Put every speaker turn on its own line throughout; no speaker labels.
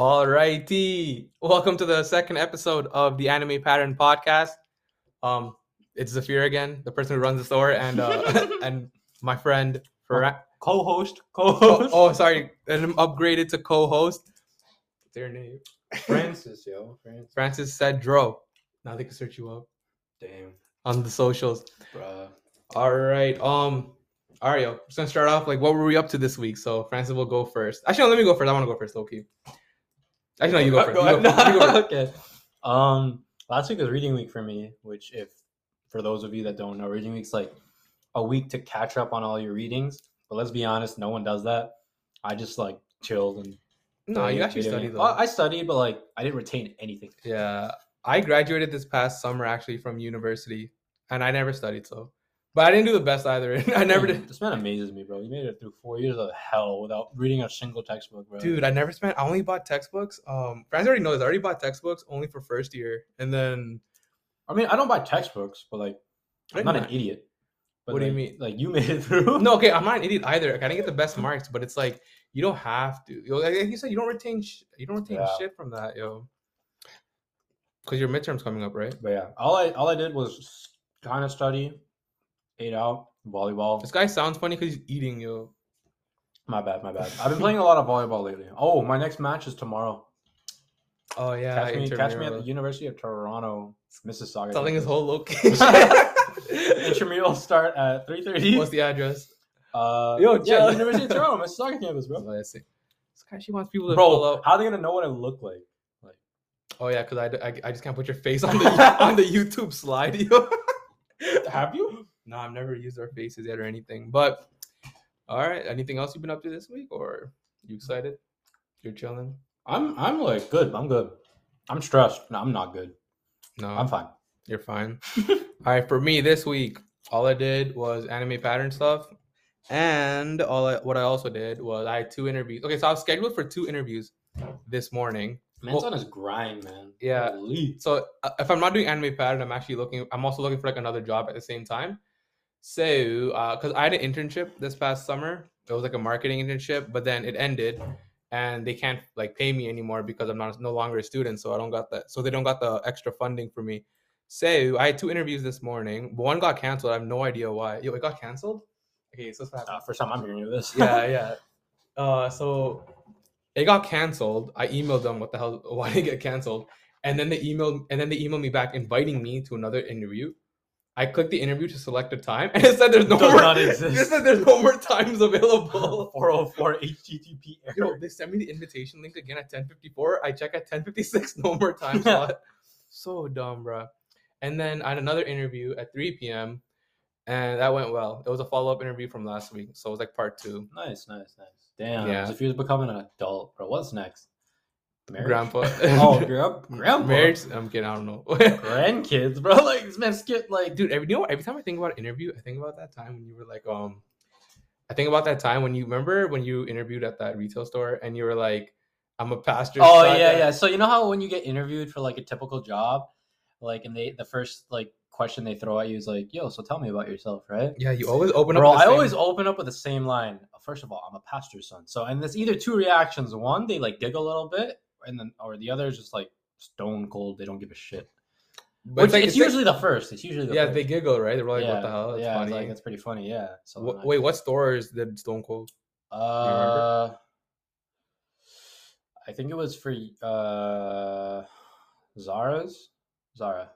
Alrighty, welcome to the second episode of the Anime Pattern Podcast. Um, it's Zafir again, the person who runs the store, and uh, and my friend Fer-
co-host,
oh,
co-host.
oh, sorry, and I'm upgraded to co-host. What's their name?
Francis, yo, Francis.
Francis said Dro. Now they can search you up
Damn,
on the socials.
bruh.
All right, um, all right, yo, just gonna start off like what were we up to this week? So Francis will go first. Actually, no, let me go first. I want to go first, Loki. Actually, no, you go first. You go. You go first.
okay. Um, last week was reading week for me, which, if for those of you that don't know, reading week's like a week to catch up on all your readings. But let's be honest, no one does that. I just like chilled and.
No, you actually
video
study though.
I I studied, but like I didn't retain anything.
Yeah, I graduated this past summer actually from university, and I never studied so. But I didn't do the best either. I never did.
This man amazes me, bro. You made it through four years of hell without reading a single textbook, bro.
Dude, I never spent. I only bought textbooks. Um, friends already know this. I already bought textbooks only for first year, and then
I mean, I don't buy textbooks, but like, I'm not an idiot. But
What do you mean?
Like, you made it through.
no, okay, I'm not an idiot either. Like, I didn't get the best marks, but it's like you don't have to. Yo, like you said, you don't retain. Sh- you don't retain
Yeah.
shit from that, yo. Because your midterm's coming up, right?
But yeah, all I all I did was kind of study, ate out, volleyball.
This guy sounds funny because he's eating, yo.
My bad, my bad. I've been playing a lot of volleyball lately. Oh, my next match is tomorrow.
Oh yeah,
catch me, catch me at the. University of Toronto, Mississauga.
Telling his
campus.
whole location.
intramural start at three thirty.
What's the address?
Uh,
Yo,
yeah,
chill.
University of Toronto, Mississauga campus, bro.
Let's see. This guy, she wants people to pull
Bro,
up.
how are they gonna know what I look like? Like,
Oh yeah, because I I just can't put your face on the on the YouTube slide. Yo.
have you?
No, I've never used our faces yet or anything. But all right, anything else you've been up to this week, or you excited? You're chilling.
I'm I'm like good. I'm good. I'm stressed. No, I'm not good.
No,
I'm fine.
you're fine. all right, for me this week, all I did was anime pattern stuff, and all I, what I also did was I had two interviews. Okay, so I was scheduled for two interviews this morning.
Man's
Well-
on his grind, man.
Yeah.
Holy.
so uh, if I'm not doing anime pattern, I'm actually looking. I'm also looking for like another job at the same time. So, uh because I had an internship this past summer, it was like a marketing internship, but then it ended, and they can't like pay me anymore because I'm not no longer a student. So I don't got that. So they don't got the extra funding for me. So I had two interviews this morning. One got canceled. I have no idea why. Yo, it got canceled. Okay, so what
Uh, first time I'm hearing this.
yeah, yeah. Uh, so it got canceled. I emailed them what the hell why did it get canceled, and then they emailed and then they emailed me back inviting me to another interview. I clicked the interview to select a time, and it said there's no
Does
more.
not
It said there's no more times available.
404 HTTP
Yo, they sent me the invitation link again at 10:54. I check at 10:56. No more time slot. so dumb, bruh. And then I had another interview at 3 p.m. And that went well. It was a follow up interview from last week, so it was like part two.
Nice, nice, nice. Damn.
Yeah.
So if you was becoming an adult, bro, what's next? Marriage?
Grandpa.
oh, grandpa. Grandpa.
Marriage. I'm kidding. I don't know.
Grandkids, bro. Like this man skip like
Dude, every you know what? Every time I think about interview, I think about that time when you were like, um, I think about that time when you remember when you interviewed at that retail store and you were like, I'm a pastor.
Oh yeah, yeah. So you know how when you get interviewed for like a typical job, like and they the first like question they throw at you is like, "Yo, so tell me about yourself," right?
Yeah, you always open up.
Bro, I
same-
always open up with the same line. First of all, I'm a pastor's son. So, and there's either two reactions. One, they like dig a little bit, and then, or the other is just like stone cold. They don't give a shit.
but
Which
it's, like,
it's,
like-
usually the first. It's usually the
yeah,
first.
they giggle, right? They're like,
yeah,
what the hell? That's
yeah,
funny.
It's like it's pretty funny. Yeah. So then I-
wait, what store is the Stone Cold?
Uh, I think it was for uh Zara's. Zara.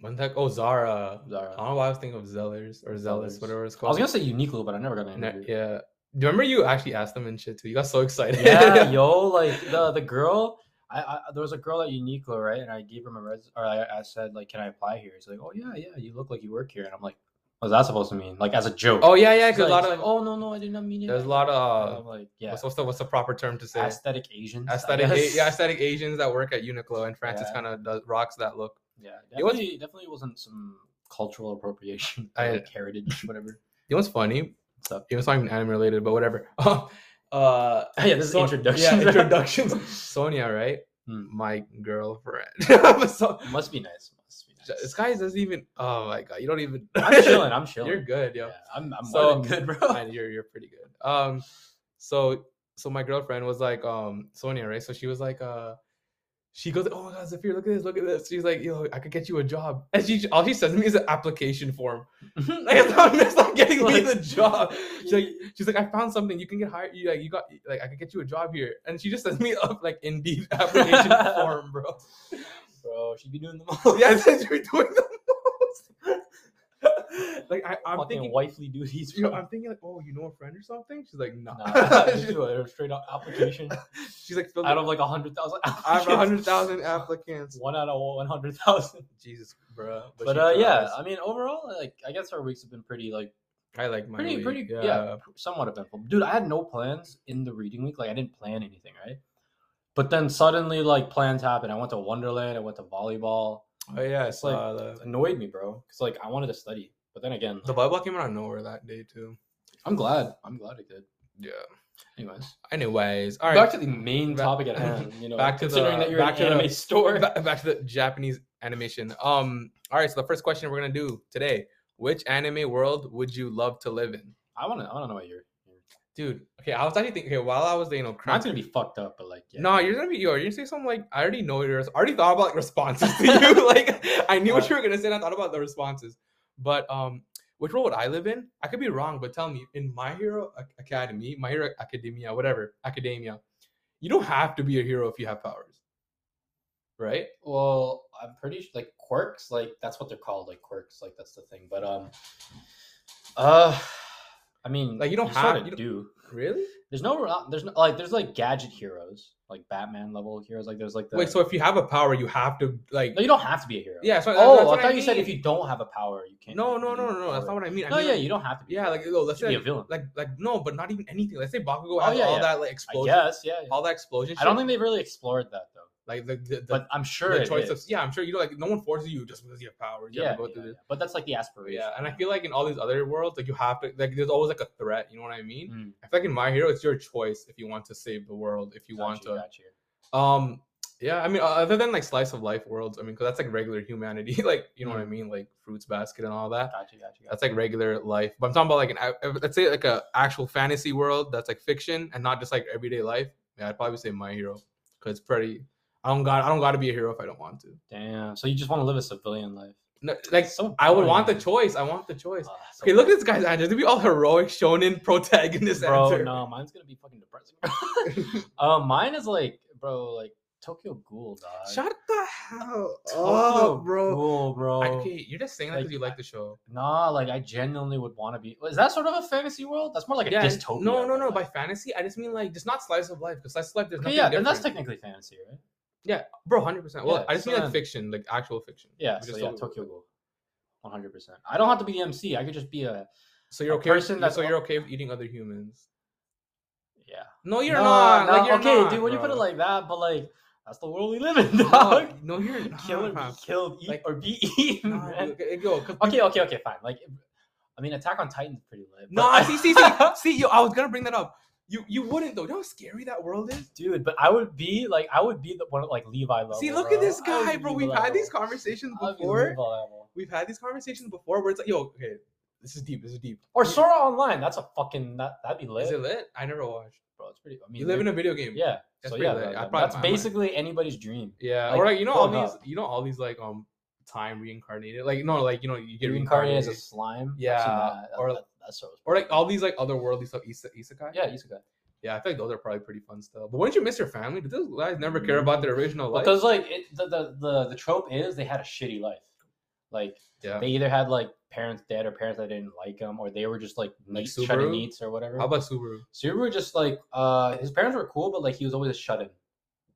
When the? Oh, Zara.
Zara.
I don't know why I was thinking of Zellers or Zealous,
Zellers.
whatever it's called.
I was gonna say Uniqlo, but I never got an interview.
yeah. Do you remember you actually asked them and shit too? You got so excited.
yeah, yo, like the the girl. I, I there was a girl at Uniqlo, right? And I gave her my res, or I, I said like, "Can I apply here?" She's like, "Oh yeah, yeah, you look like you work here." And I'm like, "What's that supposed to mean?" Like as a joke.
Oh yeah, yeah. Because
like,
a lot of
like, "Oh no, no, I did not mean it."
there's a lot of uh,
like, yeah,
what's, what's the what's the proper term to say?
aesthetic Asians.
Aesthetic, A- yeah, aesthetic Asians that work at Uniqlo, and Francis
Yeah.
kind of does rocks that look.
Yeah,
It was-
definitely, definitely wasn't some cultural appropriation,
I-
like heritage, whatever.
You know what's funny?
Stuff.
You know, it's not even anime related, but whatever. uh,
yeah, this is
So-
introduction.
Yeah, introductions. Sonia, right?
Hmm.
My girlfriend. so,
Must be nice. Must be nice.
this guy doesn't even. Oh my god, you don't even.
I'm chilling. I'm chilling.
You're good, yo.
Yeah, I'm, I'm
So-
good, bro.
You're you're pretty good. Um, so so my girlfriend was like, um, Sonia, right? So she was like, uh, she goes, oh my god, Zafir, look at this, look at this. She's like, yo, I could get you a job, and she all she says to me is an application form. Like it's not, it's not getting me the job. She's like, she's like, I found something. You can get hired. You like, you got like, I could get you a job here. And she just sends me up like Indeed application form, bro.
bro, she'd be doing them most.
Yeah, you're doing them. like I, I'm
fucking
thinking,
wifely duties.
I'm thinking like, oh, you know a friend or something? She's like, nah.
Nah, just do a straight up application
She's like,
out of like a hundred thousand.
I have a hundred thousand applicants.
One out of one hundred thousand.
Jesus, bro.
But
she
uh, yeah. I mean, overall, like I guess our weeks have been pretty like
I like my
pretty
week,
pretty yeah. somewhat eventful. Dude, I had no plans in the reading week. Like I didn't plan anything, right? But then suddenly, like plans happened. I went to Wonderland. I went to volleyball.
Oh yeah,
It's like-
saw
It
the
annoyed me, bro. Because like I wanted to study, but then again,
the volleyball came out of nowhere that day too.
I'm glad. I'm glad it did.
Yeah.
Anyways,
Anyways, all right.
back to the main
Ba-
topic at hand. You know,
back to the-
considering that you're
back
an
to the-
anime store.
Ba- back to the Japanese animation. Um. All right. So the first question we're gonna do today: Which anime world would you love to live in,
I want to. I want to know what you're.
dude? Okay, I was actually thinking. Okay, while I was you know,
Mine's
cramped-
gonna be fucked up, but like, yeah.
No, you're gonna be yo. You're gonna say something like, "I already know yours." I already thought about like responses to you. like, I knew what you were gonna say. and I thought about the responses. But um, which role would I live in? I could be wrong, but tell me, in My Hero Academy, My Hero Academia, whatever, Academia, you don't have to be a hero if you have powers, right?
Well, I'm pretty sure like quirks, like that's what they're called, like quirks, like that's the thing. But um, uh, I mean,
Like, you don't
sorta
have- you don't-
do.
Really?
There's no, there's no like, there's like gadget heroes, like Batman level heroes. Like there's like the.
Wait, so if you have a power, you have to like.
no, you don't have to be a hero.
Yeah, so
oh, I thought
I
you said if you don't have a power, you can't.
No, no, no, no, no. That's not what I mean. I
No,
mean,
yeah,
like-
you don't have to be.
Yeah, like oh, let's say
be a villain.
like like no, but not even anything. Let's say Bakugo
Oh,
has
yeah,
all
yeah.
that like explosion,
guess, yeah. yeah.
all that explosion.
I don't
shit.
think they've really explored that.
Like the the, the,
But I'm sure
the choice of yeah, I'm sure you know like no one forces you just because you have power. You
yeah,
have
yeah, yeah. but that's like the aspiration.
Yeah, and I feel like in all these other worlds, like you have to like there's always like a threat. You know what I mean?
Mm,
I feel like in My Hero, it's your choice if you want to save the world, if you
got
want
you,
to.
got you.
Um, yeah, I mean, other than like slice of life worlds, I mean, because that's like regular humanity, like you know what I
Mm.
mean, like fruits basket and all that.
Got you, got you. Got
That's like regular life. But I'm talking about like an let's say like a actual fantasy world that's like fiction and not just like everyday life. Yeah, I'd probably say My Hero because it's pretty. I don't got I don't got to be a hero if I don't want to.
Damn. So you just want to live a civilian life?
No, like
So
I would want the choice. I want the choice.
Ah, so
Okay, look at this guy's answer. To be all heroic shonen protagonist
bro.
answer.
No, mine's gonna be fucking depressing. um, mine is like, bro, like Tokyo Ghoul, dog.
Shut the hell
Tokyo
up, bro.
Ghoul, bro.
I- okay, you're just saying that
Like,
because you like the show.
Nah, like I genuinely would want to be. Is that sort of a fantasy world? That's more like a
Yeah,
dystopia.
no, no, no. By fantasy, I just mean like just not slice of life because slice of life there's
Okay,
nothing
yeah,
different.
then that's technically fantasy, right?
Bro, hundred percent. Well,
Yeah,
I just
so
mean like
then-
fiction, like actual fiction.
Yeah,
We
so
just
yeah,
don't-
Tokyo Ghoul. One hundred percent. I don't have to be the MC. I could just be a
So you're
a
okay.
person
With,
that's
so you're okay with eating other humans?
yeah.
No, you're
No,
not.
no,
like, you're
okay,
not,
dude. When you put it
bro.
like that, but like that's the world we live in,
no,
dog.
no, you're not.
Kill or be killed, eat
Like-
or be eaten.
Nah,
man.
dude, okay. 'cause
Okay, okay, okay, fine. Like, I mean, Attack on Titan's pretty lit.
No,
but-
see, see, see, see. Yo, I was gonna bring that up. You, you wouldn't though. You know how scary that world is.
dude. But I would be like, I would be the one like Levi level.
See, look
bro.
at this guy, bro. We've had these conversations
would be
before. We've had these conversations before where it's like, yo, okay, this is deep. This is deep.
Or
Sword
Art Online. That's a fucking that that'd be lit,
Is it lit? I never watched.
bro. It's pretty. I mean,
You live in a video game.
yeah.
That's
so yeah,
lit.
that- that- that's basically anybody's dream.
Yeah,
Like,
or like you know all these,
up.
you know all these like um time reincarnated, like no, like you know you get
Get reincarnated as a slime.
Yeah,
that.
or-
that- that's so.
or like all these like otherworldly stuff, isa- isekai.
Yeah, isekai.
yeah, I feel like those are probably pretty fun still. But wouldn't you miss your family? Did those guys never care about their original life?
Because like it, the, the the the trope is they had a shitty life. Like
yeah.
they either had like parents dead or parents that didn't like them, or they were just like
Like
NEET, shut in
Subaru?
NEETs or whatever.
How about Subaru?
Subaru just like uh his parents were cool, but like he was always a shut in.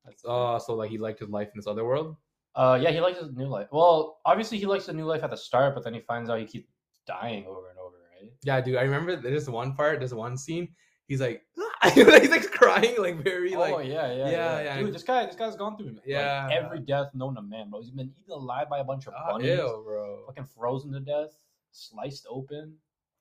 That's
Uh, so like he liked his life in this other world.
uh yeah, he likes his new life. Well, obviously he likes the new life at the start, but then he finds out he keeps dying over and over, right?
Yeah, dude. I remember there's one part, there's one scene. He's like, he's like crying, like very like.
oh yeah, yeah,
yeah,
yeah. Dude, this guy, this guy's gone through like,
Yeah.
every death known to man, bro. He's been eaten alive by a bunch of
Ah,
bunnies,
ew, bro.
fucking frozen to death, sliced open,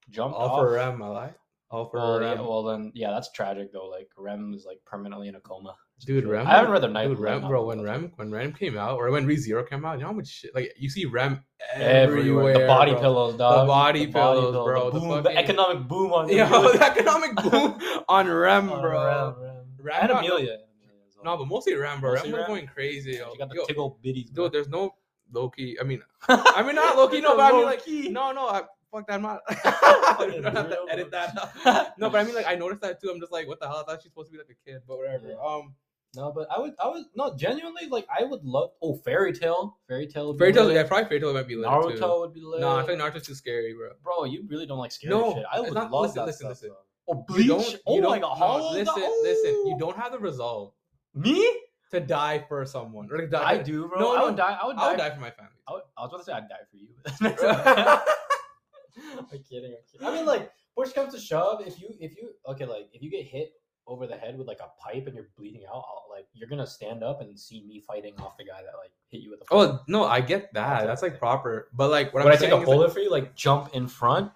jumped
All
off.
for Rem, I like. All for
Well, yeah, well then, yeah, that's tragic though. Like Rem is like permanently in a coma.
Dude, Rem.
I haven't read the night.
Dude, Rem, bro. When Rem, when Rem came out, or when ReZero came out, you know how much shit? Like you see Rem everywhere.
the body
bro.
pillows, dog.
The body pillows,
pillow,
bro,
The,
the
boom, the
fucking-
economic boom on
Yo,
the
the economic boom on Rem, bro.
Rem, Rem.
Ram
and Emilia. Emilia as well.
No, but mostly Ram, bro.
Mostly
Ram was going crazy. Yo.
she got the
Yo,
tickle bitties. bro.
dude, there's no Loki. I mean, I mean not Loki. No, but I mean like no, no. I, fuck that. I'm not. You don't have to edit that. No, but I mean like I noticed that too. I'm just like, what the hell? I thought she's supposed to be like a kid, but whatever.
Yeah.
Um,
No, but I would, I would, no, genuinely, like, I would love. Oh, Fairy Tail, Fairy Tail. would be
Fairy
lit.
Yeah, probably Fairy Tail might be lit
Naruto
too.
would be lit.
No, I feel like Naruto's too scary, bro.
bro, you really don't like scary
No,
shit. I would
not-
love
listen,
that
listen,
stuff.
listen.
though. Oh,
You
bleach.
Oh don't.
oh
you
my
don't,
god,
no, listen,
the-
listen. You
oh.
don't have the resolve
Me?
to die for someone. Or to die,
I do, bro.
No,
I would die. I would die.
I would die for my family.
I, would, I was about to say I'd die for you. I'm kidding. I'm kidding. I mean, like, push comes to shove, if you, if you, okay, like, if you get hit over the head with like a pipe and you're bleeding out, I'll, like, you're gonna stand up and see me fighting off the guy that like hit you with a.
Oh no, I get that. That's like proper. But like, what
Would I take a
is, like,
bullet for you? Like, jump in front?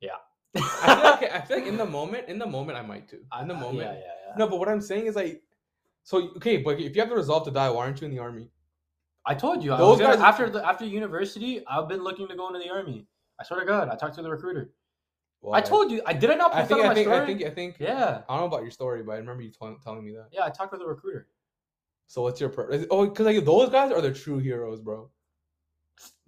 Yeah.
I feel, like, I feel like in the moment, in the moment, I might too. In the
I-
moment,
Yeah, yeah, yeah.
no. But what I'm saying is like, so okay, but if you have the resolve to die, why aren't you in the army?
I told you. I
Those
was gonna,
guys-
after the after university, I've been looking to go into the army. I swear to God, I talked to the recruiter. I told you. I did I not
I
post that on
I
my
think,
story?
I think, I think.
yeah,
I don't know about your story, but I remember you tell- telling me that.
yeah. I talked with the recruiter.
So what's your purpose? Oh, because like those guys are the true heroes, bro.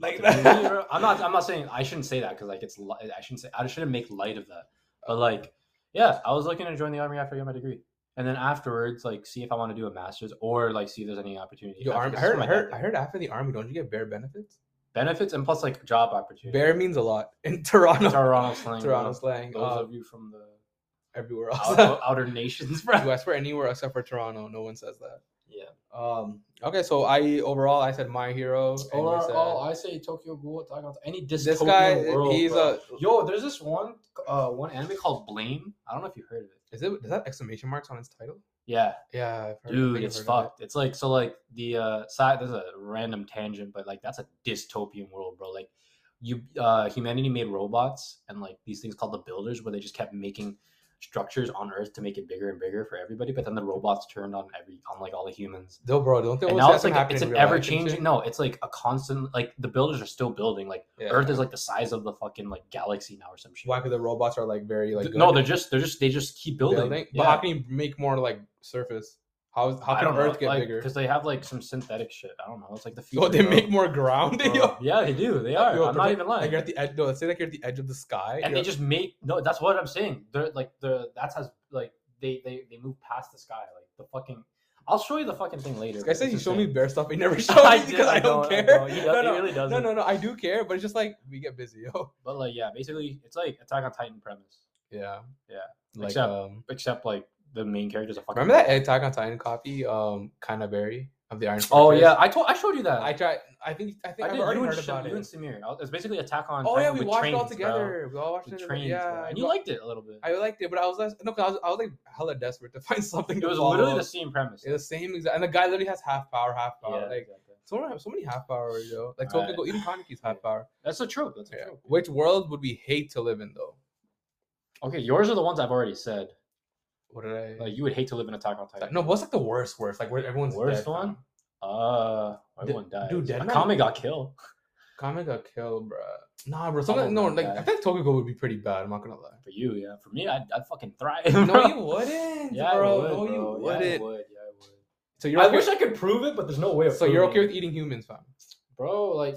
Like
To I'm not. I'm not saying I shouldn't say that because like it's. li- I shouldn't say. I shouldn't make light of that. But like, yeah, I was looking to join the army after I got my degree, and then afterwards, like, see if I want to do a master's or like see if there's any opportunity.
Yo,
After-
army, I heard, I heard. I heard. After the army, don't you get bare benefits?
Benefits and plus like job opportunity.
Bare means a lot in Toronto.
Toronto slang.
Toronto slang.
Those
uh,
of you from the
everywhere else.
outer, outer nations, bro.
Dude, I swear anywhere except for Toronto, no one says that. Um. Okay, so I overall I said my hero. said-
oh, I say Tokyo Ghoul Attack on any dystopian
this guy,
world.
he's
bro.
a.
Yo, there's this one uh one anime called Blame. I don't know if you heard of it.
Is it is that exclamation marks on its title?
Yeah,
Yeah, I've heard,
dude, it's
of it.
fucked. It's like so like the uh side there's a random tangent, but like that's a dystopian world, bro. Like you uh humanity made robots and like these things called the builders where they just kept making structures on earth to make it bigger and bigger for everybody, but then the robots turned on every on like all the humans.
No, bro, don't they
and now it's like it's an ever changing. No, it's like a constant. Like the builders are still building. Like
Yeah.
Earth is like the size of the fucking like galaxy now or some shit.
Why? Because the robots are like very like
no, they're just they're just they just keep building.
building. But
Yeah.
how can you make more like surface? How how can
don't know,
Earth get
like,
bigger?
Because they have like some synthetic shit. I don't know. It's like the future.
Oh, they
bro.
make more ground.
Bro,
Yo.
Yeah, they do. They are.
Yo,
I'm not
pretend-
even
Like
lying.
you're at the edge. No, let's say like you're at the edge of the sky.
and they just make no. That's what I'm saying. They're like the that's has like they they they move past the sky. Like the fucking. I'll show you the fucking thing later.
This guy said he showed me bear stuff. He never showed
I
me because I,
I
don't
I
care.
don't. He
no,
does- he
no,
really
no,
doesn't.
no, no. I do care, but it's just like we get busy, yo.
But like yeah, basically it's like Attack on Titan premise,
Yeah,
Yeah.
Like
Except-
um,
except like the main character's are fucking.
remember that Attack on Titan copy? Um, Kabaneri of the Iron.
Oh
Fortress?
yeah, I told I showed you that.
I tried. I think I think
I
I've already
You and,
heard
Sh-
about
you
it.
and Samir. It's basically Attack on.
Oh yeah, we
with
watched
trains,
it all
bro.
together. We all watched
With
it.
trains,
yeah,
bro. and you liked it a little bit.
I liked it, but I was less, no, 'cause I was, I was like hella desperate to find something.
It was literally the same premise.
It's the same exact, and the guy literally has half power, half power.
Yeah,
like
exactly.
so many, so many half power, yo. Like. Tokyo, even Kaneki's half power.
That's a trope. That's a
Yeah.
trope.
Which world would we hate to live in, though?
Okay, yours are the ones I've already said.
What did I?
Like you would hate to live in Attack on Titan.
no, what's like the worst, worst? Like where everyone's
Worst
dead,
one? Uh, everyone died.
dude, Dead
Akame got killed.
Kame got killed, bro. Nah, bro. Something, no, like
died.
I think Tokyo would be pretty bad. I'm not gonna lie.
For you, yeah. For me, I'd, I'd fucking thrive.
no, you wouldn't,
Yeah,
bro.
would,
no,
bro.
you
Yeah, I
wouldn't.
would. Yeah, I would.
So you're
I
okay.
wish I could prove it, but there's no way. Of
so you're okay
proving
with eating humans, fam?
bro? Like,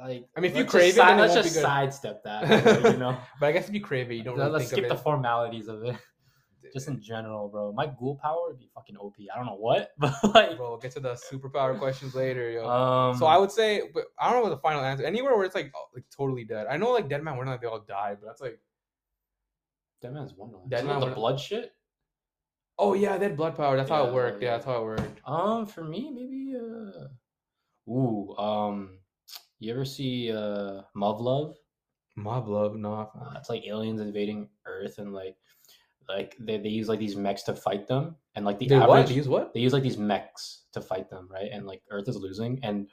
like.
I mean, if you crave it,
si-
then it
let's just sidestep that. you know,
But I guess if you crave it, you don't
Let-
really
let's skip
of
the formalities of it. Just in general, bro. My ghoul power would be fucking OP. I don't know what, but like,
Bro, we'll get to the superpower questions later, yo.
um.
so I would say, but I don't know what the final answer. Anywhere where it's like, oh, like totally dead. I know like Dead Man, we're not like they all die, but that's like,
Dead Man's Wonderland.
Dead Man
the blood shit.
oh yeah, they had blood power. That's how it worked. Yeah,
yeah.
that's how it worked.
Um, for me, maybe. Uh, ooh. Um, you ever see uh Muv-Luv?
Mob love, fam.
Uh, it's like aliens invading Earth and like, like they, they use like these mechs to fight them and like the
They
average
what? They use what?
they use like these mechs to fight them, right? And like Earth is losing, and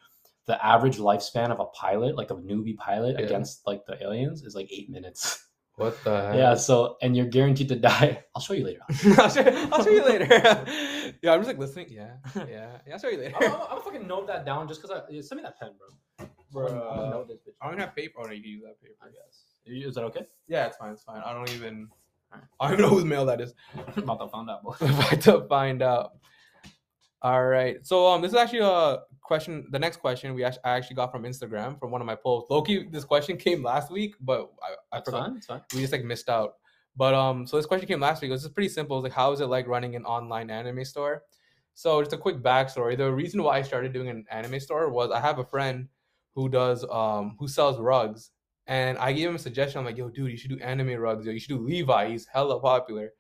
the average lifespan of a pilot, like a newbie pilot
Yeah.
against like the aliens, is like eight minutes.
What the heck?
yeah. So and you're guaranteed to die. I'll show you later.
I'll, show, I'll show you later. yeah, I'm just like listening. Yeah, yeah, yeah. I'll show you later.
I'm, I'm, I'm fucking note that down just because I send me that pen, bro.
Bro,
I'm gonna- I'm gonna note this bitch.
I don't have paper. Oh, no, you can use that
I
paper.
guess. Is that okay?
Yeah, it's fine. It's fine. I don't even. I don't know whose mail that is.
About to find out, boy.
about to find out. All right. So um, this is actually a question. The next question we actually, I actually got from Instagram from one of my posts. Loki, this question came last week, but I, I forgot.
fine. It's fine.
We just like missed out. But um, so this question came last week. It was just pretty simple. It's like, how is it like running an online anime store? So just a quick backstory. The reason why I started doing an anime store was I have a friend who does um who sells rugs, and I gave him a suggestion. I'm like, yo, dude, you should do anime rugs. Yo, you should do Levi. He's hella popular.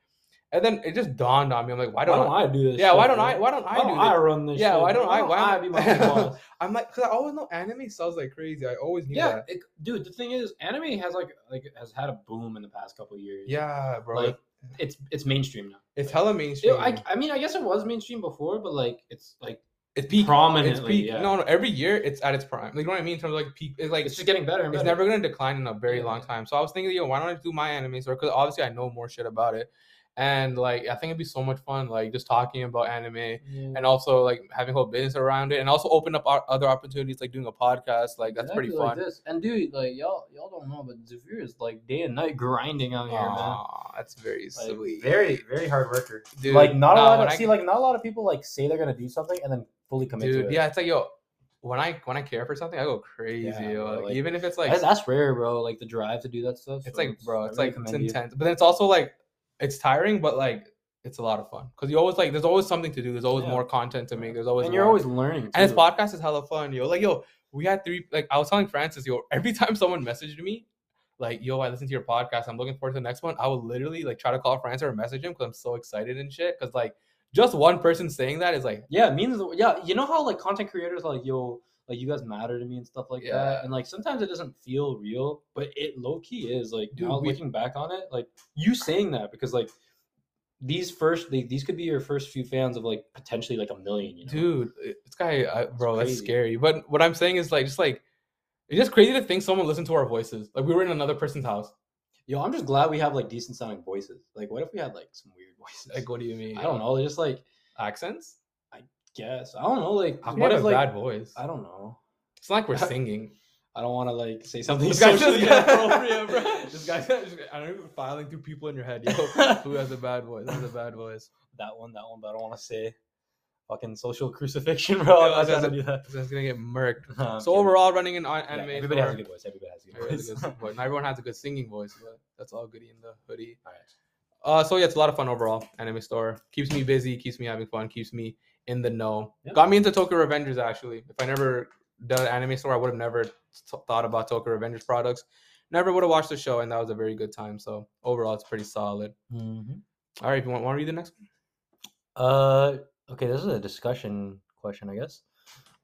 And then it just dawned on me. I'm like, why
Why
don't,
don't
I?
I do this?
Yeah,
shit,
why don't? I? Why don't I
Why
do
don't
this?
I run this?
Yeah,
shit,
why don't? I?
Why
Why
don't I be my own boss?
I'm like, cause I always know anime sells like crazy. I always knew
Yeah,
that.
it, dude. The thing is, anime has like like has had a boom in the past couple years.
Yeah, bro.
like it's it's mainstream now.
it's hella mainstream.
Yeah, I, I mean, I guess it was mainstream before, but like it's like
it's peak. It's peak.
yeah.
No, no. Every year it's at its prime. Like, you know what I mean? In terms of like peak. It's like
it's just getting better and
it's never gonna decline in a very
Yeah.
long time. So I was thinking, yo, why don't I do my anime store? Because obviously I know more shit about it, and like I think it'd be so much fun, like just talking about anime
Yeah.
and also like having a whole business around it, and also open up other opportunities like doing a podcast. Like that's pretty
Exactly like
fun.
this. And dude, like y'all y'all don't know, but Zafir is like day and night grinding out here, man.
That's very
Like,
sweet.
very very hard worker.
Dude,
like not a lot of
I-
see like not a lot of people like say they're gonna do something and then fully commit to
dude
it.
yeah it's like yo when i when i care for something i go crazy
Yeah,
yo. Like,
like,
even if it's like
that's, that's rare, bro. Like the drive to do that stuff.
it's
so
like bro it's
really
like it's
commend you.
intense but then it's also like it's tiring but like it's a lot of fun because you always like there's always something to do there's always
Yeah.
more content to make there's always
and you're
more.
always learning.
and this podcast is hella fun yo like yo we had three like i was telling francis yo every time someone messaged me like yo i listened to your podcast i'm looking forward to the next one i would literally like try to call francis or message him because i'm so excited and shit because like just one person saying that is like
Yeah, it means yeah. You know how like content creators are like yo, like you guys matter to me and stuff like
Yeah.
that. And like sometimes it doesn't feel real, but it low key is. Like
Dude,
now
we-
looking back on it, like you saying that because like these first they, these could be your first few fans of like potentially like a million. You know,
dude this guy I, bro that's scary but what i'm saying is like just like it's just crazy to think someone listened to our voices like we were in another person's house
yo, I'm just glad we have like decent sounding voices. Like, what if we had like some weird?
Like what do you mean
I don't know. They're just like
accents I
guess I don't know. Like,
can
what
you
if
have a
like
bad voice
I don't know.
it's not like we're singing
I don't want to like say something
this guy's
socially
just
inappropriate, bro.
this guy's i don't even filing through people in your head yo who has a bad voice who has a bad voice
that one, that one, but I don't want to say fucking social crucifixion, bro.
Yeah,
I'm not
that's-
trying to do that.
that's gonna get murked so overall running an uh,
Yeah,
anime
everybody has a good voice. Everybody has a good
Everybody has
voice.
a good voice. Not everyone has a good singing voice, but that's all goody in the hoodie.
Alright.
Uh, so yeah, it's a lot of fun overall. Anime store keeps me busy, keeps me having fun, keeps me in the know.
Yeah.
Got me into Tokyo Revengers actually. If I never done anime store, I would have never t- thought about Tokyo Revengers products. Never would have watched the show, and that was a very good time. So overall, it's pretty solid.
Mhm.
All right, if you want, want to read the next one?
Uh, okay, this is a discussion question, I guess.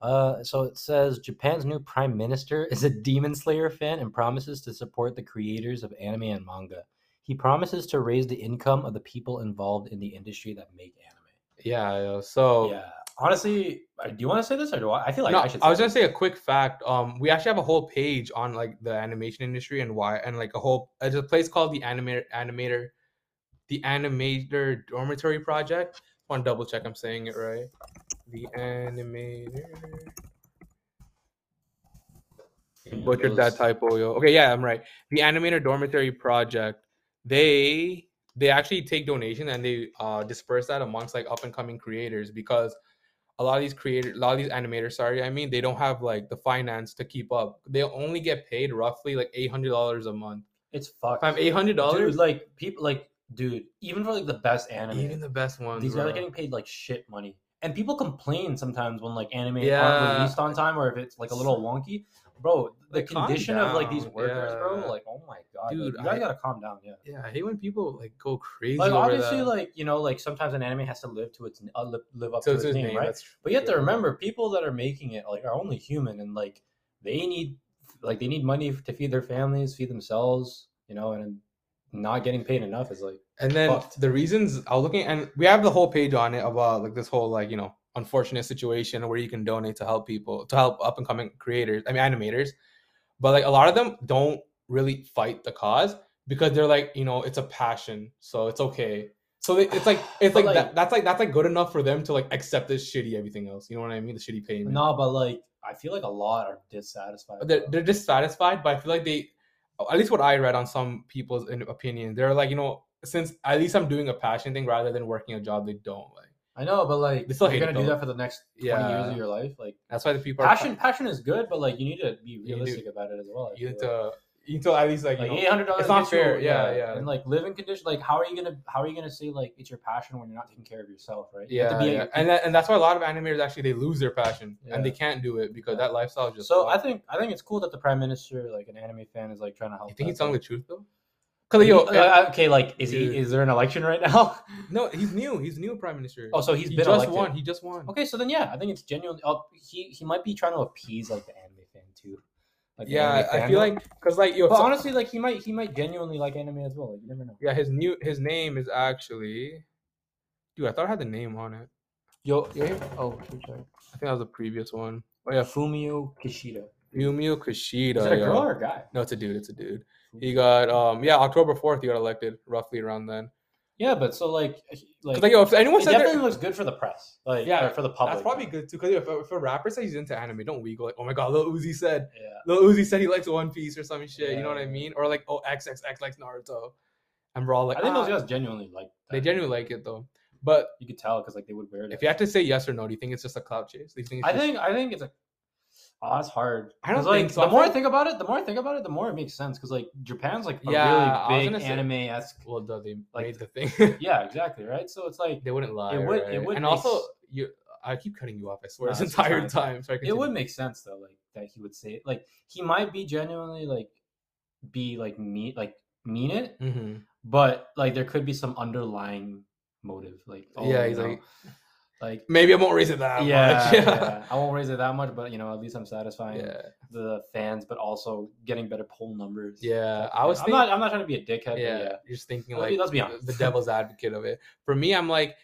Uh, so it says Japan's new prime minister is a Demon Slayer fan and promises to support the creators of anime and manga. He promises to raise the income of the people involved in the industry that make anime.
Yeah. So
Yeah, honestly, uh, do you want to say this or do I? I feel like
no,
I should.
I was gonna say a quick fact. Um, we actually have a whole page on like the animation industry and why, and like a whole. It's a place called the Animator Animator, the Animator Dormitory Project. Want to double check I'm saying it right? The Animator.
Yeah,
Butchered that typo, yo. Okay, yeah, I'm right. The Animator Dormitory Project. They they actually take donation and they uh disperse that amongst like up and coming creators because a lot of these creators, a lot of these animators, sorry, I mean, they don't have like the finance to keep up. They only get paid roughly like eight hundred dollars a month.
It's fucked.
I'm eight hundred
Dude,
dollars,
like people, like dude, even for like the best anime,
even the best ones,
these guys are getting paid like shit money. And people complain sometimes when like anime aren't released on time or if it's like a little wonky. Bro, the
Like,
condition of like these workers, bro, like oh my god,
Dude,
dude, you guys
I-
gotta calm down, yeah.
Yeah, I hate when people like go crazy.
Like obviously,
that.
like you know, like sometimes an anime has to live to its uh, live, live up
So
to
it's
its name,
name,
right? But you have to remember, people that are making it like are only human, and like they need like they need money to feed their families, feed themselves, you know, and not getting paid enough is like
And then
fucked.
the reasons I was looking, and we have the whole page on it about like this whole like you know unfortunate situation where you can donate to help people to help up and coming creators. I mean animators, but like a lot of them don't really fight the cause because they're like you know it's a passion, so it's okay. So they, it's like it's like,
like-
that, that's like that's like good enough for them to like accept this shitty everything else. You know what I mean? The shitty payment.
no, but like I feel like a lot are dissatisfied.
they're, they're dissatisfied but i feel like they at least what i read on some people's in- opinion they're like you know since at least I'm doing a passion thing rather than working a job they don't like.
I know, but like
They still
you're
hate
gonna do
though.
that for the next twenty
Yeah.
years of your life. Like
That's why the people are
passion, passion is good, but like you need to be
do-
realistic about it as well. I
You
feel
need
like.
to you need to at least like, you
like
know,
eight hundred dollars.
it's not fair. Yeah, yeah.
And like living condition, like how are you gonna how are you gonna say like it's your passion when you're not taking care of yourself, right? You have
yeah,
to be
yeah. and that, and that's why a lot of animators actually they lose their passion and they can't do it because
Yeah.
that lifestyle is just.
So I think I think it's cool that the prime minister, like an anime fan, is like trying to help.
you think he's telling the truth though? Because yo,
uh, okay, like is he? Is there an election right now?
no, he's new. He's new prime minister.
oh, so he's
he
been
just
elected.
won. He just won.
Okay, so then yeah, I think it's genuinely. Oh, he he might be trying to appease like the anime fan too. Like
Yeah, I feel like because like yo,
But
so-
honestly, like he might he might genuinely like anime as well. Like you never know.
yeah, his new his name is actually, dude. I thought I had the name on it.
Yo, yo. Oh, sorry.
I think that was the previous one. Oh yeah,
Fumio Kishida.
Fumio Kishida.
Is it a
yo.
girl or a guy?
No, it's a dude. It's a dude. He got um yeah October fourth. He got elected roughly around then.
Yeah, but so like like,
like yo, if anyone
it
said
definitely looks good for the press. Like
Yeah,
yeah, for the public.
that's probably good too. Because if, if a rapper says he's into anime, don't we go like, oh my god, Lil Uzi said
Yeah.
Lil Uzi said he likes One Piece or some shit. you know what I mean? Or like oh XXX likes Naruto, and we're all like,
I think those
"Ah."
guys genuinely like. That.
They genuinely like it though. But
You could tell because like they would wear it.
if you had to say yes or no, do you think it's just a cloud chase? Do you think it's
I
just-
think I think it's a. Oh, that's hard.
I don't
like
think so.
the more I
think-
about it, the more I think about it, the more it makes sense. Because like Japan's like a
Yeah,
really big anime esque.
well, they
like,
made the thing.
Yeah, exactly. Right. So it's like
they wouldn't lie.
It would- it would
and
make
also you. I keep cutting you off. I swear
Nah,
this entire time. So
it would make sense though, like that he would say it. Like he might be genuinely like be like mean like mean it,
hmm
but like there could be some underlying motive. Like oh,
Yeah, he's
know,
like,
like
maybe I won't raise it that
yeah,
much.
yeah, I won't raise it that much, but you know at least I'm satisfying
yeah.
the fans, but also getting better poll numbers.
Yeah, I was
I'm not. I'm not trying to be a dickhead.
yeah,
Yeah.
You're just thinking
Let's
like
be- let's be
the-
honest.
the devil's advocate of it. For me, I'm like,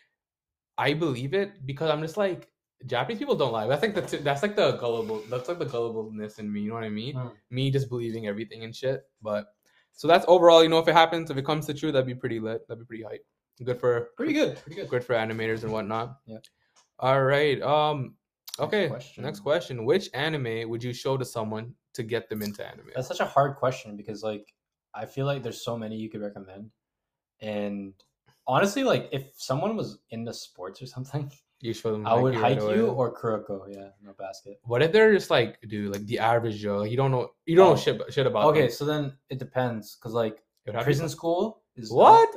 I believe it because I'm just like Japanese people don't lie. That's like the that's like the gullible. That's like the gullibleness in me. You know what I mean?
Mm.
Me just believing everything and shit. But so that's overall. You know, if it happens, if it comes to true, that'd be pretty lit. That'd be pretty hype. Good for
Pretty good. Pretty good.
good for animators and whatnot.
Yeah.
All right. Um.
Next
Okay.
question.
Next question. Which anime would you show to someone to get them into anime?
That's such a hard question because like I feel like there's so many you could recommend, and honestly, like if someone was into sports or something,
You show them.
I would
hike right
Haikyuu or Kuroko. Yeah, no basket.
What if they're just like, dude, like the average Joe? Like you don't know, you don't
Oh.
know shit, shit about.
Okay,
them.
so then it depends because like
It would have to be
prison school is
What?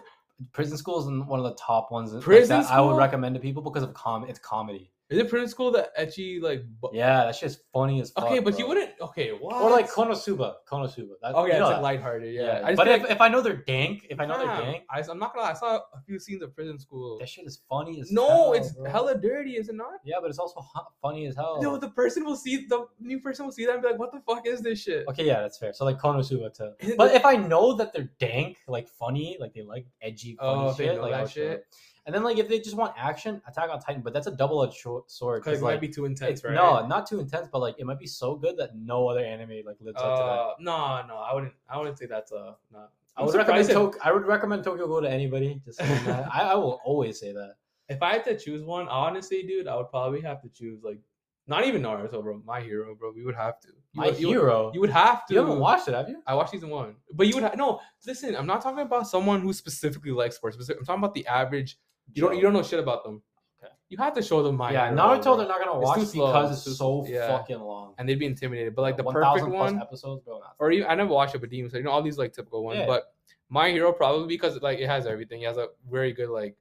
Prison school is one of the top ones that, like,
Prison
that I would recommend to people because of com. It's comedy.
Is it prison school that ecchi like? Bu-
Yeah, that shit's funny as fuck.
Okay, but you wouldn't. Okay, what?
Or like Konosuba. Konosuba. That, oh,
Okay,
you
it's like lighthearted. Yeah,
Yeah,
I just
but if,
like-
if I know they're dank, if I know they're dank,
I, am not gonna lie. I saw a few scenes of prison school.
that shit is funny as
No,
hell,
it's
bro.
hella dirty, is it not?
Yeah, but it's also funny as hell.
No, the person will see the new person will see that and be like, "What the fuck is this shit?"
Okay, yeah, that's fair. So like Konosuba too. But if I know that they're dank, like funny, like they like edgy, funny
Oh,
shit, like
that shit.
it. And then like if they just want action, Attack on Titan. But that's a double-edged sword.
because it
like
might be too intense, right?
no, not too intense, but like it might be so good that no other anime like lives up to that.
Uh, no, no, I wouldn't. I wouldn't say that's a. No.
I would recommend Tok- I would recommend Tokyo Ghoul to anybody. Just. I, I will always say that.
If I had to choose one, honestly, dude, I would probably have to choose like not even Naruto, bro. My hero, bro. We would have to. You
My
would- you would-
hero.
You would have to.
You haven't watched it, have you?
I watched season one, but you would have no. Listen, I'm not talking about someone who specifically likes sports. I'm talking about the average. You don't. You don't know shit about them.
Okay.
You have to show them my.
yeah, Naruto. They're not gonna
It's
watch
too slow,
because
it's
it's
too-
so
yeah.
fucking long.
and they'd be intimidated. But like the
1,000
perfect
plus
one,
episodes, bro. Not
or even I never watched it, but Demon Slayer, you know all these like typical ones.
Yeah.
But my hero probably because like it has everything. It has a very good like,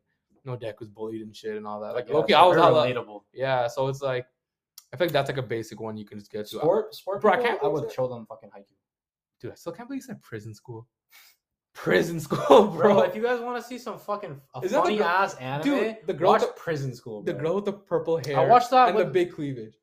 no Deku was bullied and shit and all that. Like
Yeah,
okay,
so
I was
very
hella,
relatable.
yeah. So it's like, I think that's like a basic one you can just get to.
Sport, sport.
Bro, I
people,
can't
I
believe
would
that-
show them fucking Haikyuu.
Dude, I still can't believe you said prison school. Prison school, bro.
Bro, if you guys want to see some fucking funny
girl-
ass anime,
Dude, the with
Prison School.
the girl with the purple hair.
I watched that
and the big cleavage.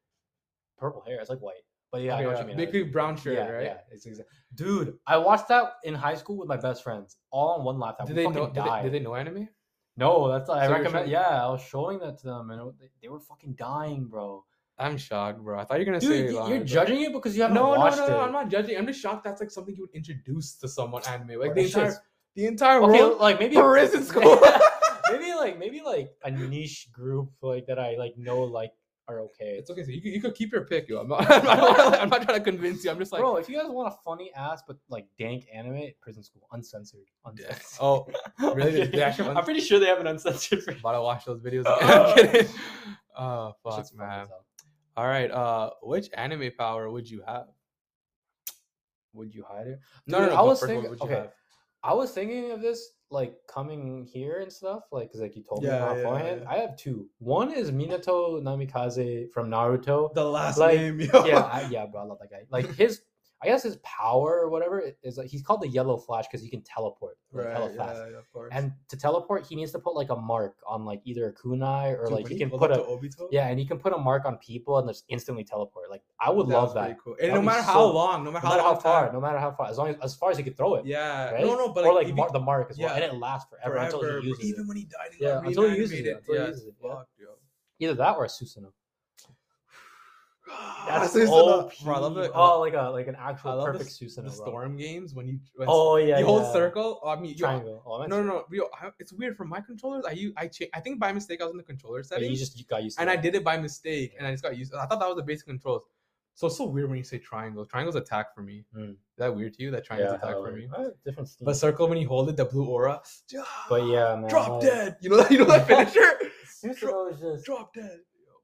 purple hair. It's like white, but yeah, I know
yeah,
what you mean.
Big cleavage brown shirt,
yeah,
right?
yeah, it's exact. Dude, I watched that in high school with my best friends, all on one laptop.
Did
we
they
fucking
know? Did they, did they know anime?
No, that's I
So you're
recommend. Yeah, I was showing that to them, and it, they, they were fucking dying, bro.
I'm shocked, bro. I thought you were gonna
Dude,
say
you're
but-
judging it because you haven't
No, no,
watched
no, no,
it.
I'm not judging. I'm just shocked that's like something you would introduce to someone anime. Like the
that
entire
shit's-
the entire
Okay,
world.
like maybe
prison school.
maybe like maybe like a niche group like that I like know like are okay.
It's okay. So you, could- you could keep your pick, yo. I'm not, I'm, not, I'm not trying to convince you. I'm just like,
Bro, if you guys want a funny ass but like dank anime, Prison School, uncensored. uncensored.
oh, really? They-
I'm
they actually
kidding. I'm pretty sure they have an uncensored version.
about to watch those videos. Again. I'm kidding. Oh uh, fuck,
Shit's funny
man.
as hell.
All right. Uh, which anime power would you have?
Would you hide it?
No, no,
Dude,
no.
I was thinking.
would you
Okay,
have?
I was thinking of this like coming here and stuff, like because like you told me
Yeah, yeah,
beforehand.
yeah.
I have two. One is Minato Namikaze from Naruto.
The last
Like,
name, yo.
yeah, I, yeah, bro, I love that guy. Like his, I guess his power or whatever is like he's called the Yellow Flash because he can teleport, like,
right.
fast.
Yeah, of course.
And to teleport, he needs to put like a mark on like either a kunai or
Dude,
like he can put a
Obito,
yeah, and he can put a mark on people and just instantly teleport. Like I would
that
love that.
Cool. And
That'd
no matter how long, no matter
No
how,
matter how
long
far, no matter how far, as long as as far as he could throw it.
Yeah.
right?
No, no, but
or
like,
like mar- the mark as well, and
yeah.
it lasts forever, until he uses
even
it.
Even when he died, he
Yeah, until he uses it,
reanimated.
until he
yeah,
uses it,
fuck, yo.
Either that or a Susanoo.
That's
That's
so
OP.
bro, I love the,
Oh, like a like an actual
I love the,
perfect
s-
Susanoo.
the
bro.
storm games when you when
Oh yeah,
you hold
yeah.
circle. Oh, I mean, yo,
triangle. Oh,
no, no, no, yo, I, it's weird for my controllers. I use I cha- I think by mistake I was in the controller
setting. Yeah, you just you got used to
and I did it by mistake, and I just got used. I thought that was the basic controls. So it's so weird when you say triangle. Triangle's attack for me.
Mm.
Is that weird to you? That triangle's
Yeah,
attack for me.
different. Steam.
But circle when you hold it, the blue aura.
But yeah, man.
drop
like,
dead. You know that. You know that finisher.
Susanoo is just
drop dead.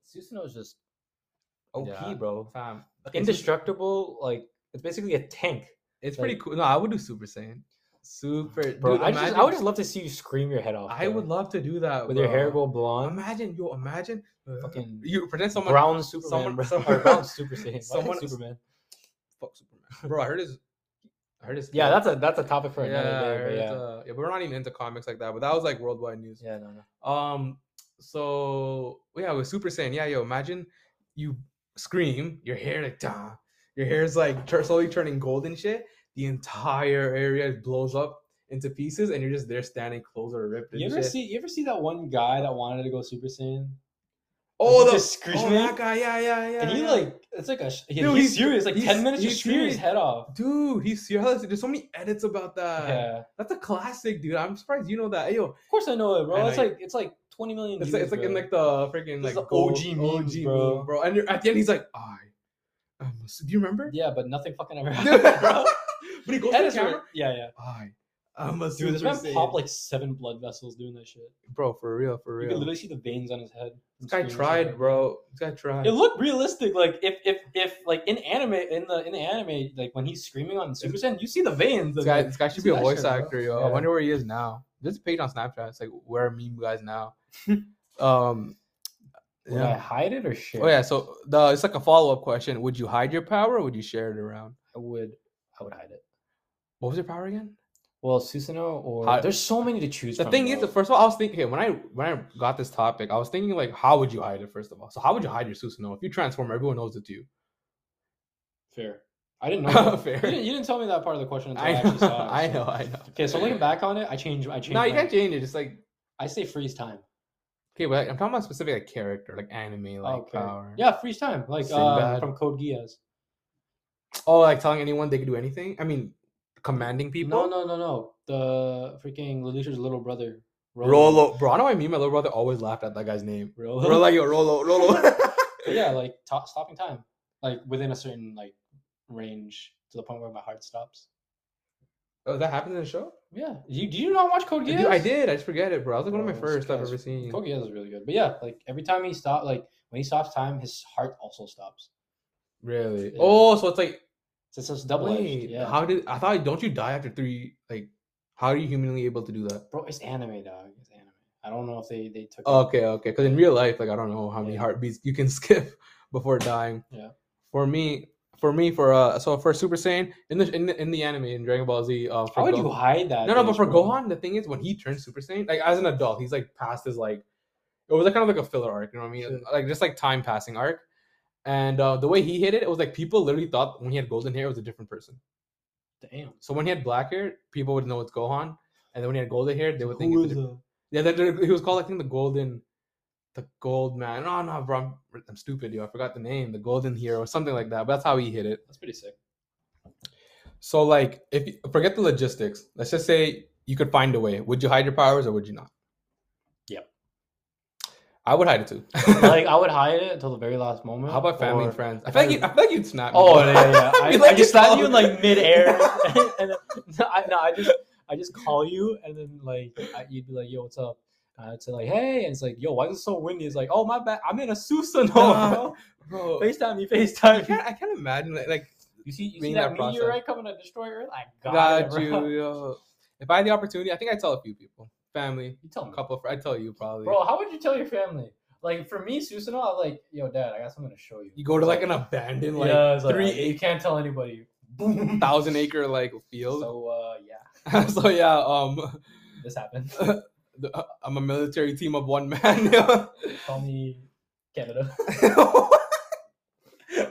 Susanoo is just OP,
Yeah.
bro.
Fam. Okay, so
Indestructible. Like it's basically a tank.
It's pretty cool. No, I would do Super Saiyan. Super,
Bro,
dude.
I, just, I would just love to see you scream your head off.
I
bro.
would love to do that
with your hair go blonde.
Imagine, yo, imagine. uh,
Fucking
you pretend someone.
brown Superman,
someone-
bro.
someone-
brown Super Saiyan.
someone-
Superman.
Fuck Superman, bro. I heard his. I heard his.
Yeah, that's a that's a topic for another
I
day. But yeah.
uh, yeah, but we're not even into comics like that. But that was like worldwide news.
yeah, no, no.
Um. So yeah, with Super Saiyan, yeah, yo, imagine you scream, your hair like, Dah. your hair's like tur- slowly turning gold and shit. The entire area blows up into pieces, and you're just there standing, clothes are ripped.
You ever
shit.
see you ever see that one guy that wanted to go Super Saiyan?
Oh, the oh, that guy, yeah, yeah, yeah.
and he
yeah.
like it's like a he-
Dude,
he's,
he's-
serious. Like
he's-
ten minutes
he's
screaming his head off.
dude, he's serious. There's so many edits about that.
yeah,
That's a classic, dude. I'm surprised you know that. Hey, yo,
of course I know it, bro.
I know
it's
you-
like it's like twenty million.
it's
views,
like, it's like in like the freaking like
the
gold-
OG memes,
OG
bro.
meme, bro. And you're, at the end, he's like, I. am a s- Do you remember?
yeah, but nothing fucking ever happened, bro.
but he goes
The
to the
edits were-
camera.
yeah, yeah.
I. I'm a
Dude,
Super
this man
Saiyan.
popped like seven blood vessels doing that shit.
bro, for real, for real.
You
real.
could literally see the veins on his head.
this guy tried, bro. This guy tried.
It looked realistic. Like if if if like in anime in the in the anime like when he's screaming on Super Saiyan, you see the veins.
This guy,
like,
this guy should be a voice
shit, bro.
actor, yo. I wonder where he is now. There's a page on Snapchat. It's like where are meme guys now? um,
Would I hide it or share?
Oh yeah. So the it's like a follow up question. Would you hide your power or would you share it around?
I would. I would hide it.
What was your power again?
Well, Susanoo or
Hi-
there's so many to choose
The
from.
thing is, the first of all, I was thinking okay, when I when I got this topic, I was thinking like, how would you hide it? First of all, so how would you hide your Susanoo? If you transform, everyone knows it's you.
fair. I didn't know. that.
Fair.
You didn't, you didn't tell me that part of the question until I,
I
actually
know,
saw it.
I know, I know.
Okay, so looking back on it, I changed. I changed.
No, you
my-
can't change it. It's like
I say freeze time.
Okay, but I'm talking about specific like character, like anime, like
okay.
power.
Yeah, freeze time. Like uh, from Code Geass.
Oh, like telling anyone they could do anything. I mean, commanding people.
No, no, no, no. The freaking Lelouch's little brother.
Rolo, bro. I know why me and my little brother always laughed at that guy's name.
Rolo.
We're like, yo, Rolo, Rolo.
Yeah, like to- stopping time, like within a certain like range to the point where my heart stops.
Oh, that happened in the show?
Yeah, you do you not watch Code Geass?
Dude, I did. I just forget it, bro. I was like one of my
oh,
first I've ever seen.
Code Geass is really good. But yeah, like every time he stop, like when he stops time, his heart also stops.
Really?
Yeah.
Oh, so it's like
So it's just double
wait.
Yeah,
How did I thought? Don't you die after three? Like, how are you humanly able to do that?
bro, it's anime, dog. It's anime. I don't know if they they took. it-
Okay, okay. Because in real life, like I don't know how many
Yeah.
heartbeats you can skip before dying.
Yeah.
For me, for me, for uh, so for Super Saiyan in the in the, in the anime in Dragon Ball Z, uh, for
How would you hide that?
No, no, but for
bro?
Gohan, the thing is when he turns Super Saiyan, like as an adult, he's like past his like it was like kind of like a filler arc, you know what I mean?
Sure.
Like just like time passing arc. And uh, the way he hit it, it was like people literally thought when he had golden hair, it was a different person.
Damn.
So when he had black hair, people would know it's Gohan, and then when he had golden hair, they would think
Who
it's a Yeah, that, he was called I think the golden, the gold man. No, no, bro, I'm, I'm stupid, yo. I forgot the name, the golden hero, or something like that. But that's how he hit it.
That's pretty sick.
So like, if you, forget the logistics, let's just say you could find a way. Would you hide your powers or would you not?
Yep.
I would hide it too.
like I would hide it until the very last moment.
How about family
or-
and friends? I feel like you, I feel like you'd snap. me.
Oh yeah, yeah. I,
Be
I just
"You
you in like midair, and no, I, no, I just I just call you, and then like I, you'd be like, "Yo, what's up?" I'd say like, "Hey," and it's like, "Yo, why is it so windy?" It's like, "Oh my bad, I'm in a Susanoo, bro.
bro.
Facetime me,
I
Facetime."
can't, I can't imagine like, like
You see, you see that,
that process.
meteorite coming to destroy Earth? I got,
got
it,
you. Yo. If I had the opportunity, I think I'd tell a few people, family,
You tell
a
me,
couple. Of, I'd tell you probably.
bro. How would you tell your family? Like for me, Susanoo, I'm like, "Yo, Dad, I got something to show you."
You go to like an abandoned like
yeah, it's like,
three
you can't tell anybody. Boom.
thousand acre like field.
So uh, yeah,
So, yeah, um,
this happened.
The, uh, I'm a military team of one man.
Call me Canada.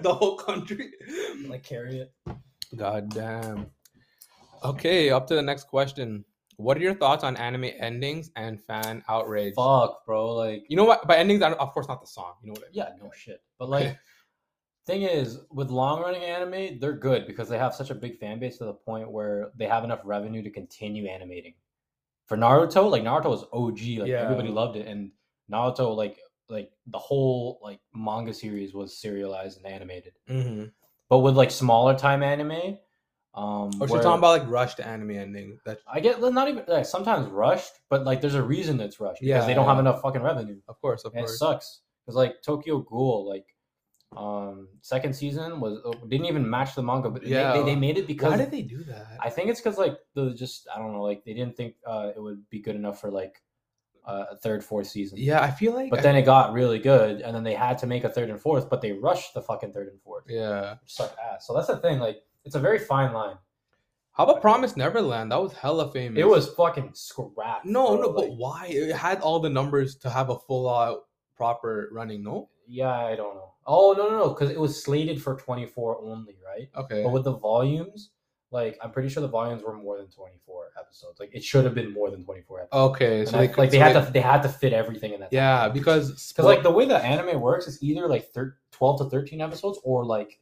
the whole country.
like carry it.
God damn. Okay, up to the next question. What are your thoughts on anime endings and fan outrage?
Fuck, bro. Like,
You know what? By endings, I don't, of course, not the song. You know what I mean?
yeah, no shit. But like, thing is, with long running anime, they're good because they have such a big fan base to the point where they have enough revenue to continue animating. For Naruto, like Naruto was OG, like
Yeah.
everybody loved it, and Naruto, like like the whole like manga series was serialized and animated.
Mm-hmm.
But with like smaller time anime, um,
Or
where-
she's talking about like rushed anime ending. That
I get not even like sometimes rushed, but like there's a reason it's rushed because
Yeah,
they don't have enough fucking revenue.
of course, of
And it sucks because like Tokyo Ghoul, like um second season was uh, didn't even match the manga, but they-
Yeah.
they, they, made it because
Why did they do that?
I think it's because like the just I don't know like they didn't think uh it would be good enough for like uh, a third fourth season.
yeah, I feel like.
But then it got really good, and then they had to make a third and fourth, but they rushed the fucking third and fourth.
yeah.
Which sucked ass. So that's the thing. Like it's a very fine line.
How about Promise Neverland? That was hella famous.
It was fucking scrapped.
No,
bro,
no, but
like-
why? It had all the numbers to have a full out proper running. No.
Yeah, I don't know. Oh no, no, no, because it was slated for 24 only, right?
Okay.
But with the volumes, like I'm pretty sure the volumes were more than 24 episodes. Like it should have been more than 24 episodes.
okay. So
I-
they
like they
so
had to they had to fit everything in that.
Yeah, because
because like the way the anime works is either like thir- 12 to 13 episodes or like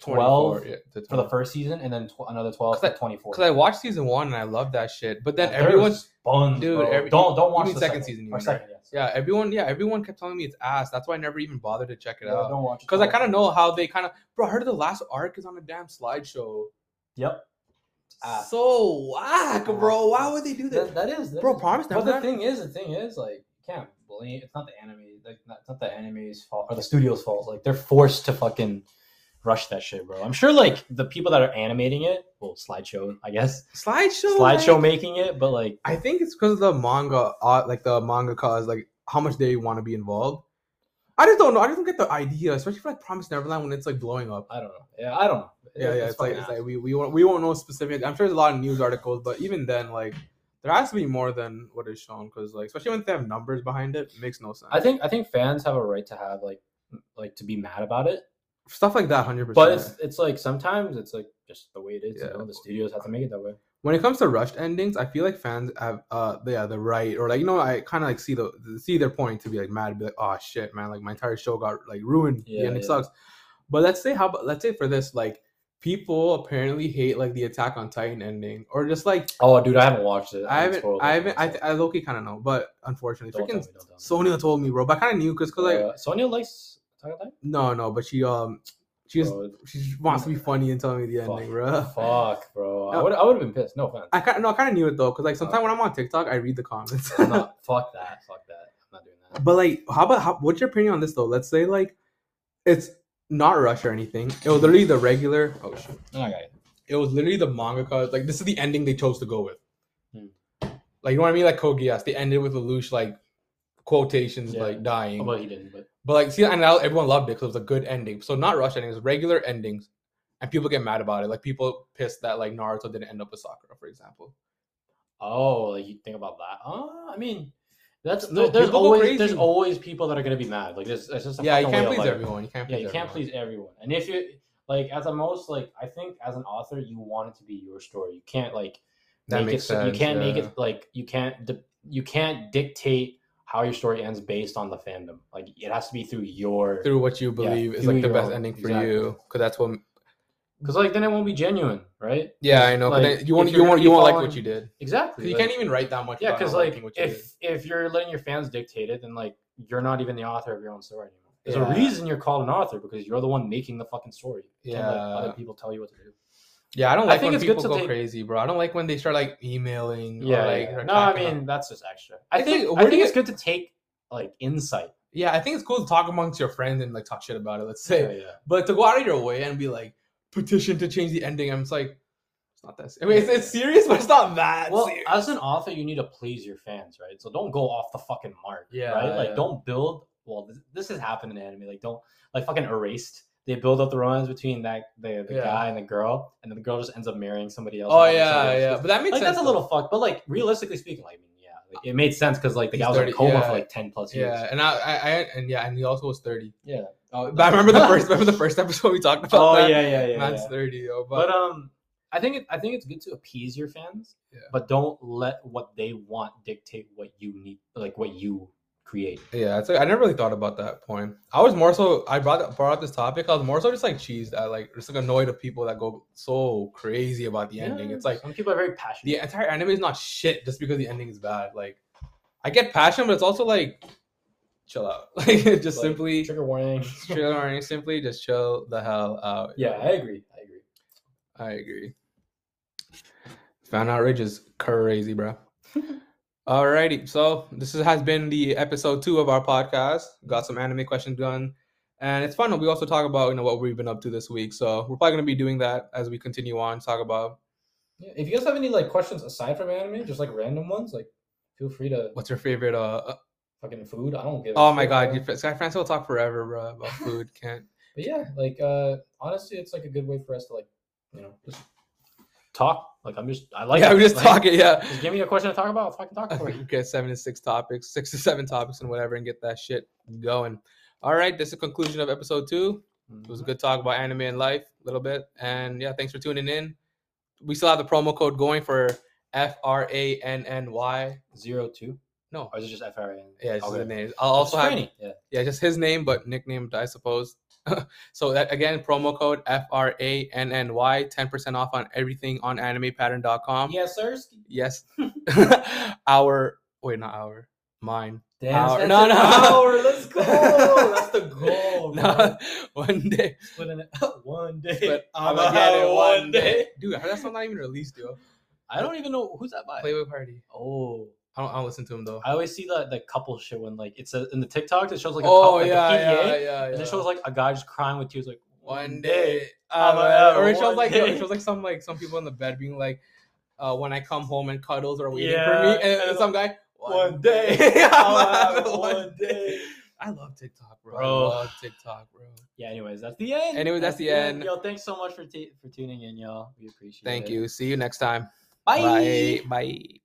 12
yeah,
for the first season and then tw- another 12
'Cause
to 24.
Because I watched season one and I love that shit, but then
Yeah, third
everyone,
buns,
Dude, every-
don't don't watch the
second season, you
or
mean,
second, yes.
yeah, everyone, yeah, everyone kept telling me it's ass. That's why I never even bothered to check it
Yeah,
out.
don't watch it.
Because I kind of know how they kind of, bro. I heard the last arc is on a damn slideshow.
Yep. Ass.
So whack, ah. bro. Why would they do that?
That, that is, that
Bro,
is-
Promise
But the thing is, the thing is, like, can't blame. It's not the anime. Like, not, it's not the anime's fault or the studio's fault. Like, they're forced to fucking rush that shit, bro. I'm sure, like, the people that are animating it, well, slideshow, I guess,
slideshow,
slideshow
like-
making it, but like,
I think it's because of the manga, uh, like the manga cause, like how much they want to be involved. I just don't know. I just don't get the idea, especially for like Promise Neverland when it's like blowing up.
I don't know. Yeah, I don't know.
Yeah, yeah. It's, like it's like we we won't we won't know specific. I'm sure there's a lot of news articles, but even then, like there has to be more than what is shown because like especially when they have numbers behind it, it makes no sense.
I think I think fans have a right to have like like to be mad about it,
stuff like that, hundred percent.
but it's it's like sometimes it's like just the way it is.
Yeah.
You know, the studios have to make it that way.
when it comes to rushed endings, I feel like fans have uh yeah the right or like you know I kind of like see the see their point to be like mad, be like oh shit man like my entire show got like ruined.
Yeah,
the ending
yeah.
sucks. But let's say how about let's say for this like people apparently hate like the Attack on Titan ending or just like
Oh, dude, I haven't watched it.
I haven't I haven't I, th- I low key kind of know, but unfortunately
Don't
freaking
me, don't.
Sonia told me, bro. But I kind of knew because cause, like
Uh, Sonya likes
No no, but she um she just
Bro,
she just wants to be funny and tell me the ending,
Fuck.
bro.
Fuck, bro. I would I would have been pissed. No offense.
I kind no I kind of knew it though because like sometimes when I'm on TikTok I read the comments.
Fuck that. Fuck that. I'm not doing that.
But like, how about how, what's your opinion on this though? Let's say like, it's not rush or anything. It was literally the regular. Oh shit!
Okay.
It was literally the manga. Like this is the ending they chose to go with.
Hmm.
Like you know what I mean? Like Code Geass, they ended with Lelouch like quotations
Yeah.
like dying.
Well, he didn't, but
But like, see, and now everyone loved it because it was a good ending. So not rush endings, regular endings, and people get mad about it. Like people pissed that like Naruto didn't end up with Sakura, for example.
oh, like you think about that? Uh, I mean, that's
No,
there- there's always there's always people that are gonna be mad. Like this, it's just a
Yeah, you can't please everyone. You can't.
Yeah,
Please
you can't
everyone.
please everyone. And if you like, as a most like, I think as an author, you want it to be your story. You can't like
That
make
makes
it. so- you can't make it like you can't. You can't dictate how your story ends based on the fandom. Like it has to be through your
through what you believe is like the best
own-
ending for
exactly.
you because that's what
because like then it won't be genuine, right?
Yeah, I know. but
Like,
then you won't you won't you won't like what you did.
Exactly.
'Cause you can't even write that much.
Yeah, because like
you did.
if if you're letting your fans dictate it, then like you're not even the author of your own story anymore. There's
Yeah.
a reason you're called an author because you're the one making the fucking story. You can't
Yeah.
other people tell you what to do.
Yeah, I don't
I
like
think
when
it's good
people
to
go
take-
crazy, bro. I don't like when they start like emailing.
Yeah.
or, like,
yeah. No, I mean
about-
that's just extra. I
It's
think
like,
I think it's good to take like insight.
yeah, I think it's cool to talk amongst your friends and like talk shit about it. Let's say,
Yeah, yeah.
but to go out of your way and be like petition to change the ending, I'm just like, it's not that. I mean, it's, it's serious, but it's not that.
Well,
serious.
as an author, you need to please your fans, right? So don't go off the fucking mark.
Yeah,
Right? Like don't build. Well, this, this has happened in anime. Like don't like fucking erased. They build up the romance between that the, the
Yeah.
guy and the girl, and then the girl just ends up marrying somebody else.
oh yeah, yeah,
else.
but that makes
Like
sense.
that's a little fucked. But like realistically speaking, like I mean, yeah, like, it made sense because like the
He's
guy was in
30
coma
yeah.
for like ten plus years.
Yeah, and I, I, I, and yeah, and he also was thirty.
Yeah. Oh,
But I remember the first, remember the first episode we talked about.
Oh
that?
yeah, yeah, yeah.
man's
yeah.
thirty, yo. But,
But um, I think it, I think it's good to appease your fans,
Yeah.
but don't let what they want dictate what you need, like what you create.
yeah, it's like I never really thought about that point. I was more so I brought brought up this topic. I was more so just like cheesed at like just like annoyed of people that go so crazy about the ending. It's like
some people are very passionate.
the entire anime is not shit just because the ending is bad. Like I get passion, but it's also like chill out. Like just
Like,
simply
trigger warning.
chill or simply just chill the hell out.
yeah, I agree. I agree.
I agree. Fan outrage is crazy, bro. Alrighty, so this is, has been the episode two of our podcast. Got some anime questions done, and it's fun. We also talk about you know what we've been up to this week. So we're probably gonna be doing that as we continue on. Talk about
Yeah, if you guys have any like questions aside from anime, just like random ones, like feel free to
what's your favorite. Uh, uh,
fucking food. I don't give. a
oh my god, you, Sky France will talk forever, bro, about food. Can't.
But yeah, like uh honestly, it's like a good way for us to like you know just talk. Like I'm just I like.
yeah,
it.
we just
Like,
talking. Yeah.
Just give me a question to talk about. I'll fucking talk for you.
get seven to six topics, six to seven topics, and whatever, and get that shit going. All right, this is the conclusion of episode two. It was a mm-hmm. good talk about anime and life a little bit. And yeah, thanks for tuning in. We still have the promo code going for F R A N N Y.
zero two.
No,
Or is it just F R A N?
yeah, it's
Okay.
the name. I'll also have
Yeah.
yeah, just his name, but nicknamed, I suppose. so that again, promo code F R A N N Y, ten percent off on everything on animepattern.com.
Yes, sir.
Yes, our wait, not our, mine.
Damn, that's
No, no.
hour. Let's go. That's the goal.
No, one day.
One day.
But
I'm
I'ma get it one day. Dude, I heard that song not even released, yo.
I don't even know who's that by.
Playboy Party.
Oh,
I don't, I don't listen to him though.
I always see the the couple shit when like it's a, in the TikTok. It shows like a
oh
couple, like
yeah,
a PDA,
yeah, yeah,
and it shows like a guy just crying with tears, like
one day,
I'ma
uh, or it shows like
day.
it shows like some like some people in the bed being like, uh, when I come home and cuddles are waiting for me, and,
and
and some guy
one day,
I'ma
I'ma
have
have one day.
I love TikTok, bro.
Bro.
I love TikTok, bro.
Yeah. Anyways, that's the end.
Anyway, that's the end.
Yo, thanks so much for t- for tuning in, y'all. We appreciate it.
Thank you. See you next time.
Bye.
Bye. Bye.